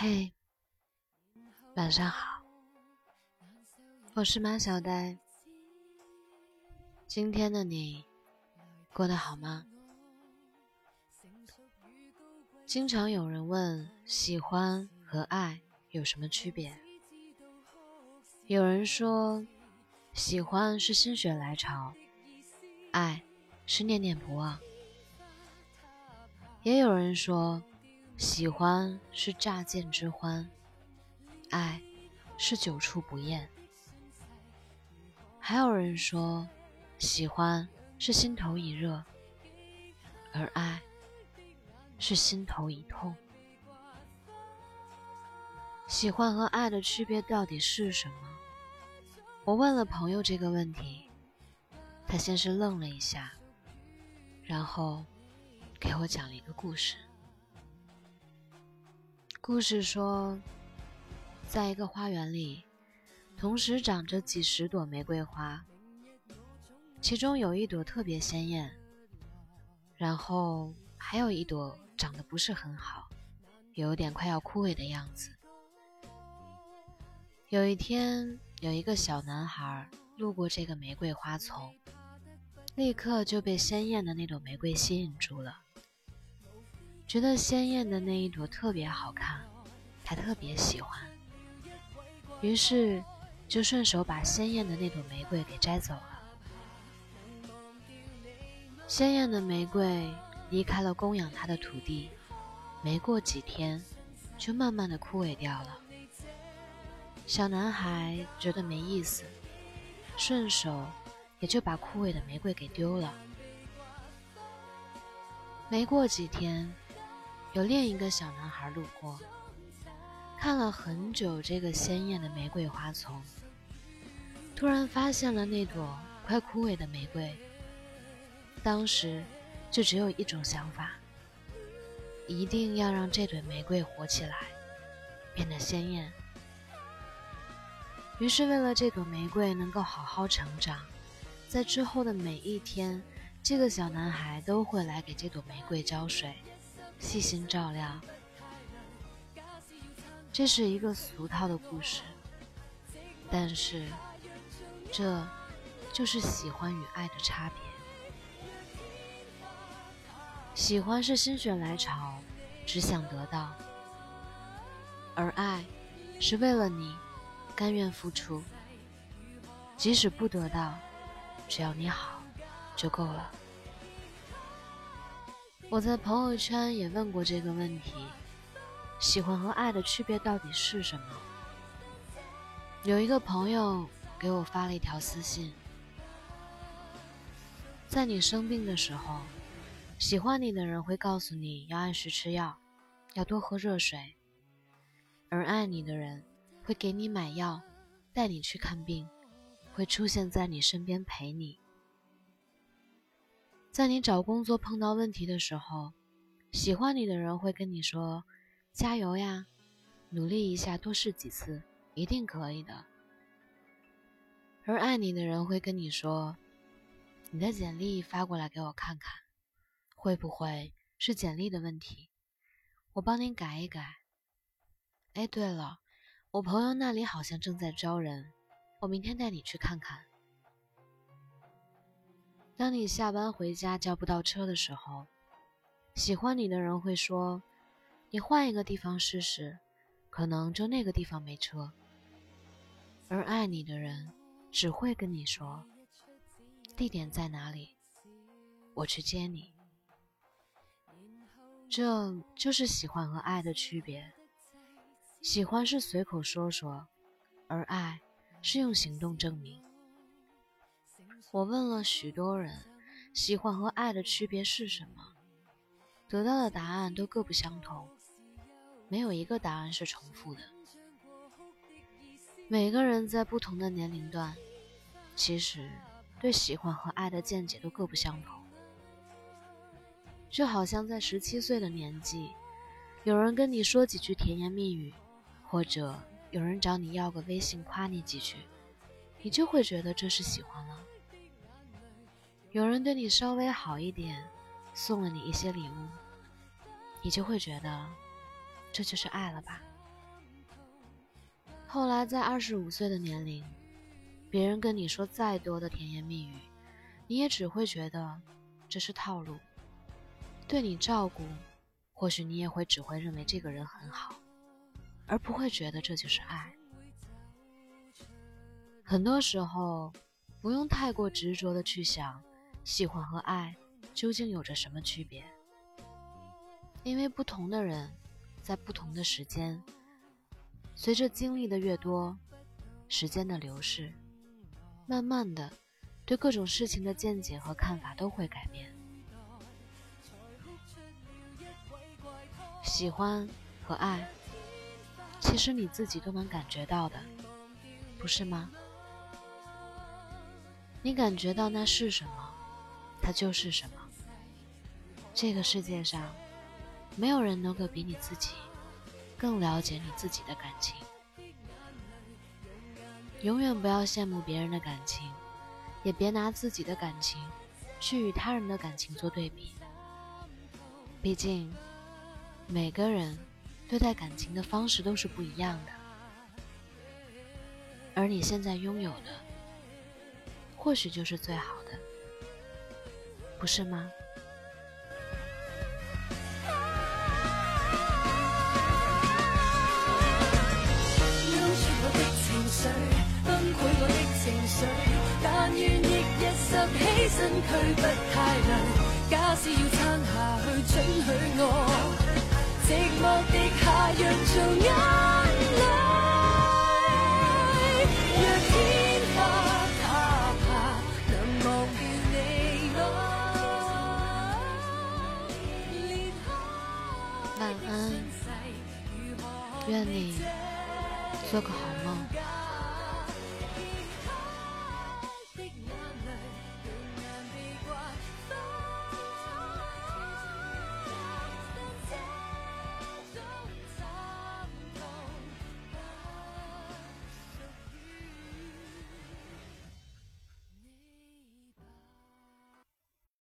嘿，晚上好，我是马小呆。今天的你过得好吗？经常有人问喜欢和爱有什么区别，有人说喜欢是心血来潮，爱是念念不忘，也有人说。喜欢是乍见之欢，爱是久处不厌。还有人说，喜欢是心头一热，而爱是心头一痛。喜欢和爱的区别到底是什么？我问了朋友这个问题，他先是愣了一下，然后给我讲了一个故事。故事说，在一个花园里，同时长着几十朵玫瑰花，其中有一朵特别鲜艳，然后还有一朵长得不是很好，有点快要枯萎的样子。有一天，有一个小男孩路过这个玫瑰花丛，立刻就被鲜艳的那朵玫瑰吸引住了。觉得鲜艳的那一朵特别好看，他特别喜欢，于是就顺手把鲜艳的那朵玫瑰给摘走了。鲜艳的玫瑰离开了供养它的土地，没过几天，就慢慢的枯萎掉了。小男孩觉得没意思，顺手也就把枯萎的玫瑰给丢了。没过几天。有另一个小男孩路过，看了很久这个鲜艳的玫瑰花丛，突然发现了那朵快枯萎的玫瑰。当时就只有一种想法：一定要让这朵玫瑰活起来，变得鲜艳。于是，为了这朵玫瑰能够好好成长，在之后的每一天，这个小男孩都会来给这朵玫瑰浇水。细心照料，这是一个俗套的故事，但是这就是喜欢与爱的差别。喜欢是心血来潮，只想得到；而爱是为了你，甘愿付出，即使不得到，只要你好就够了。我在朋友圈也问过这个问题：喜欢和爱的区别到底是什么？有一个朋友给我发了一条私信：在你生病的时候，喜欢你的人会告诉你要按时吃药，要多喝热水；而爱你的人会给你买药，带你去看病，会出现在你身边陪你。在你找工作碰到问题的时候，喜欢你的人会跟你说：“加油呀，努力一下，多试几次，一定可以的。”而爱你的人会跟你说：“你的简历发过来给我看看，会不会是简历的问题？我帮您改一改。”哎，对了，我朋友那里好像正在招人，我明天带你去看看。当你下班回家叫不到车的时候，喜欢你的人会说：“你换一个地方试试，可能就那个地方没车。”而爱你的人只会跟你说：“地点在哪里？我去接你。”这就是喜欢和爱的区别。喜欢是随口说说，而爱是用行动证明。我问了许多人，喜欢和爱的区别是什么？得到的答案都各不相同，没有一个答案是重复的。每个人在不同的年龄段，其实对喜欢和爱的见解都各不相同。就好像在十七岁的年纪，有人跟你说几句甜言蜜语，或者有人找你要个微信夸你几句，你就会觉得这是喜欢了。有人对你稍微好一点，送了你一些礼物，你就会觉得这就是爱了吧？后来在二十五岁的年龄，别人跟你说再多的甜言蜜语，你也只会觉得这是套路。对你照顾，或许你也会只会认为这个人很好，而不会觉得这就是爱。很多时候，不用太过执着的去想，喜欢和爱究竟有着什么区别，因为不同的人，在不同的时间，随着经历的越多，时间的流逝，慢慢的，对各种事情的见解和看法都会改变。喜欢和爱，其实你自己都能感觉到的，不是吗？你感觉到那是什么，它就是什么。这个世界上，没有人能够比你自己更了解你自己的感情。永远不要羡慕别人的感情，也别拿自己的感情去与他人的感情做对比。毕竟，每个人对待感情的方式都是不一样的，而你现在拥有的。或许就是最好的，不是吗？撩出我的情绪，晚安，愿你做个好梦。